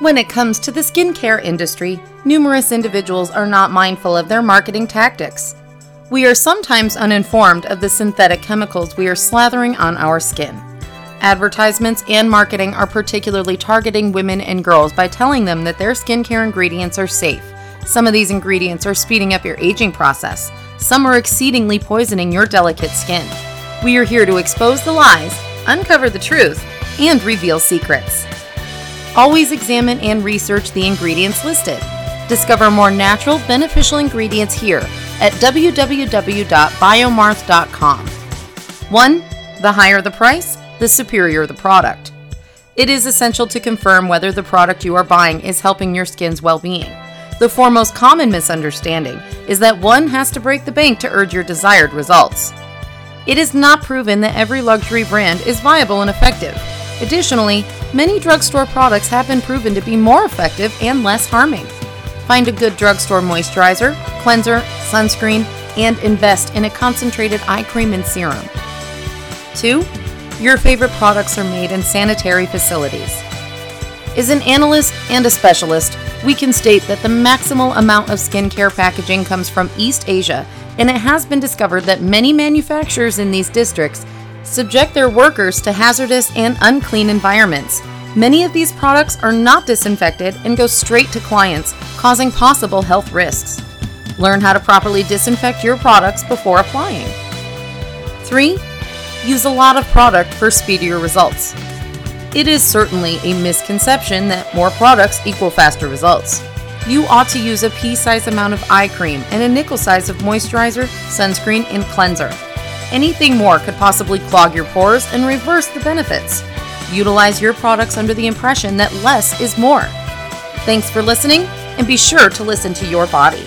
When it comes to the skincare industry, numerous individuals are not mindful of their marketing tactics. We are sometimes uninformed of the synthetic chemicals we are slathering on our skin. Advertisements and marketing are particularly targeting women and girls by telling them that their skincare ingredients are safe. Some of these ingredients are speeding up your aging process, some are exceedingly poisoning your delicate skin. We are here to expose the lies, uncover the truth, and reveal secrets. Always examine and research the ingredients listed. Discover more natural, beneficial ingredients here at www.biomarth.com. 1. The higher the price, the superior the product. It is essential to confirm whether the product you are buying is helping your skin's well being. The foremost common misunderstanding is that one has to break the bank to urge your desired results. It is not proven that every luxury brand is viable and effective. Additionally, many drugstore products have been proven to be more effective and less harming. Find a good drugstore moisturizer, cleanser, sunscreen, and invest in a concentrated eye cream and serum. 2. Your favorite products are made in sanitary facilities. As an analyst and a specialist, we can state that the maximal amount of skincare packaging comes from East Asia, and it has been discovered that many manufacturers in these districts subject their workers to hazardous and unclean environments. Many of these products are not disinfected and go straight to clients, causing possible health risks. Learn how to properly disinfect your products before applying. 3. Use a lot of product for speedier results. It is certainly a misconception that more products equal faster results. You ought to use a pea sized amount of eye cream and a nickel size of moisturizer, sunscreen, and cleanser. Anything more could possibly clog your pores and reverse the benefits. Utilize your products under the impression that less is more. Thanks for listening, and be sure to listen to your body.